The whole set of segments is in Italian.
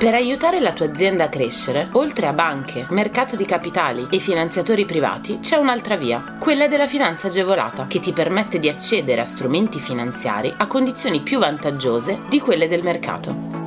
Per aiutare la tua azienda a crescere, oltre a banche, mercato di capitali e finanziatori privati, c'è un'altra via, quella della finanza agevolata, che ti permette di accedere a strumenti finanziari a condizioni più vantaggiose di quelle del mercato.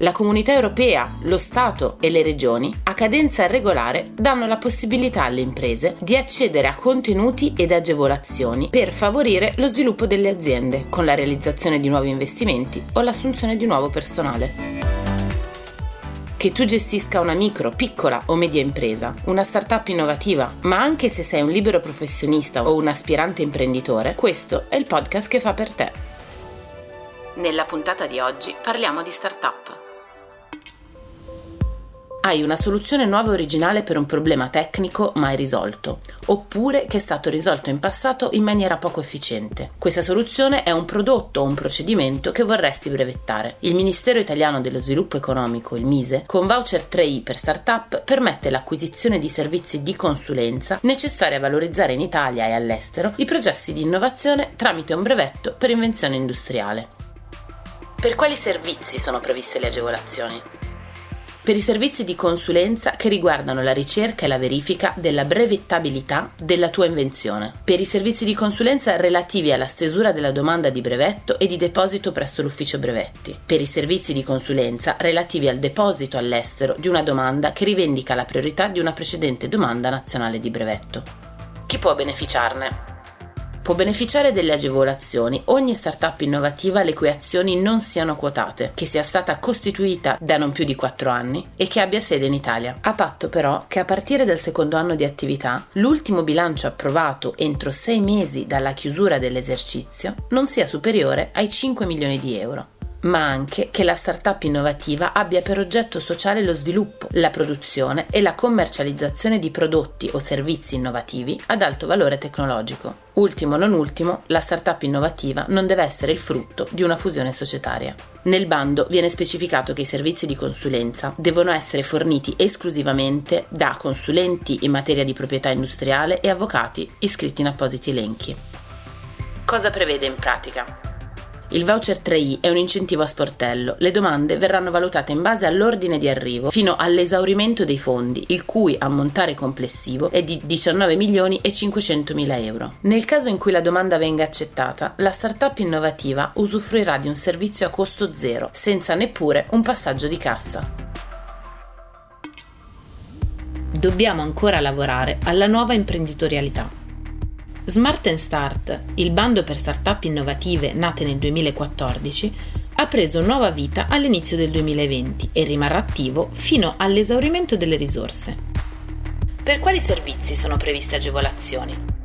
La comunità europea, lo Stato e le regioni, a cadenza regolare, danno la possibilità alle imprese di accedere a contenuti ed agevolazioni per favorire lo sviluppo delle aziende, con la realizzazione di nuovi investimenti o l'assunzione di nuovo personale. Che tu gestisca una micro, piccola o media impresa, una startup innovativa, ma anche se sei un libero professionista o un aspirante imprenditore, questo è il podcast che fa per te. Nella puntata di oggi parliamo di startup. Hai una soluzione nuova e originale per un problema tecnico mai risolto, oppure che è stato risolto in passato in maniera poco efficiente. Questa soluzione è un prodotto o un procedimento che vorresti brevettare. Il Ministero Italiano dello Sviluppo Economico, il MISE, con voucher 3i per startup permette l'acquisizione di servizi di consulenza necessari a valorizzare in Italia e all'estero i processi di innovazione tramite un brevetto per invenzione industriale. Per quali servizi sono previste le agevolazioni? Per i servizi di consulenza che riguardano la ricerca e la verifica della brevettabilità della tua invenzione, per i servizi di consulenza relativi alla stesura della domanda di brevetto e di deposito presso l'ufficio brevetti, per i servizi di consulenza relativi al deposito all'estero di una domanda che rivendica la priorità di una precedente domanda nazionale di brevetto. Chi può beneficiarne? Può beneficiare delle agevolazioni ogni startup innovativa le cui azioni non siano quotate, che sia stata costituita da non più di 4 anni e che abbia sede in Italia. A patto però che a partire dal secondo anno di attività l'ultimo bilancio approvato entro 6 mesi dalla chiusura dell'esercizio non sia superiore ai 5 milioni di euro ma anche che la startup innovativa abbia per oggetto sociale lo sviluppo, la produzione e la commercializzazione di prodotti o servizi innovativi ad alto valore tecnologico. Ultimo non ultimo, la startup innovativa non deve essere il frutto di una fusione societaria. Nel bando viene specificato che i servizi di consulenza devono essere forniti esclusivamente da consulenti in materia di proprietà industriale e avvocati iscritti in appositi elenchi. Cosa prevede in pratica? Il voucher 3i è un incentivo a sportello. Le domande verranno valutate in base all'ordine di arrivo fino all'esaurimento dei fondi, il cui ammontare complessivo è di 19 milioni e 500 mila euro. Nel caso in cui la domanda venga accettata, la startup innovativa usufruirà di un servizio a costo zero, senza neppure un passaggio di cassa. Dobbiamo ancora lavorare alla nuova imprenditorialità. Smart Start, il bando per start-up innovative nate nel 2014, ha preso nuova vita all'inizio del 2020 e rimarrà attivo fino all'esaurimento delle risorse. Per quali servizi sono previste agevolazioni?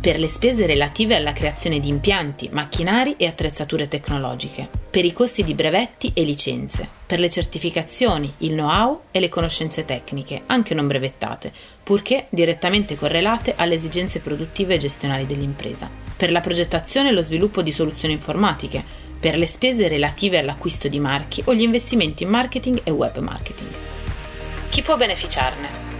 per le spese relative alla creazione di impianti, macchinari e attrezzature tecnologiche, per i costi di brevetti e licenze, per le certificazioni, il know-how e le conoscenze tecniche, anche non brevettate, purché direttamente correlate alle esigenze produttive e gestionali dell'impresa, per la progettazione e lo sviluppo di soluzioni informatiche, per le spese relative all'acquisto di marchi o gli investimenti in marketing e web marketing. Chi può beneficiarne?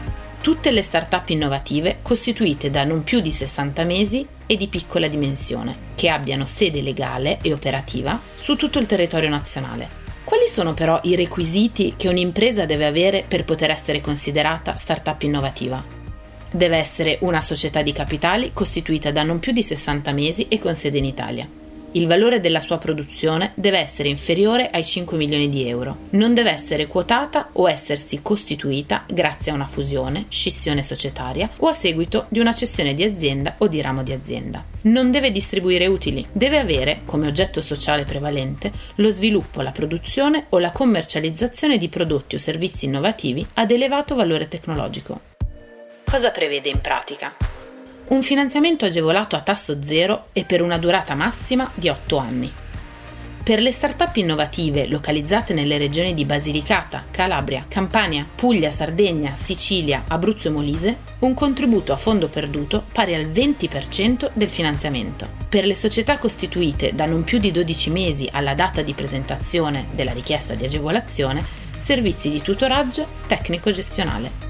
tutte le start-up innovative costituite da non più di 60 mesi e di piccola dimensione, che abbiano sede legale e operativa su tutto il territorio nazionale. Quali sono però i requisiti che un'impresa deve avere per poter essere considerata start-up innovativa? Deve essere una società di capitali costituita da non più di 60 mesi e con sede in Italia il valore della sua produzione deve essere inferiore ai 5 milioni di euro. Non deve essere quotata o essersi costituita grazie a una fusione, scissione societaria o a seguito di una cessione di azienda o di ramo di azienda. Non deve distribuire utili, deve avere come oggetto sociale prevalente lo sviluppo, la produzione o la commercializzazione di prodotti o servizi innovativi ad elevato valore tecnologico. Cosa prevede in pratica? Un finanziamento agevolato a tasso zero e per una durata massima di 8 anni. Per le start-up innovative localizzate nelle regioni di Basilicata, Calabria, Campania, Puglia, Sardegna, Sicilia, Abruzzo e Molise, un contributo a fondo perduto pari al 20% del finanziamento. Per le società costituite da non più di 12 mesi alla data di presentazione della richiesta di agevolazione, servizi di tutoraggio tecnico-gestionale.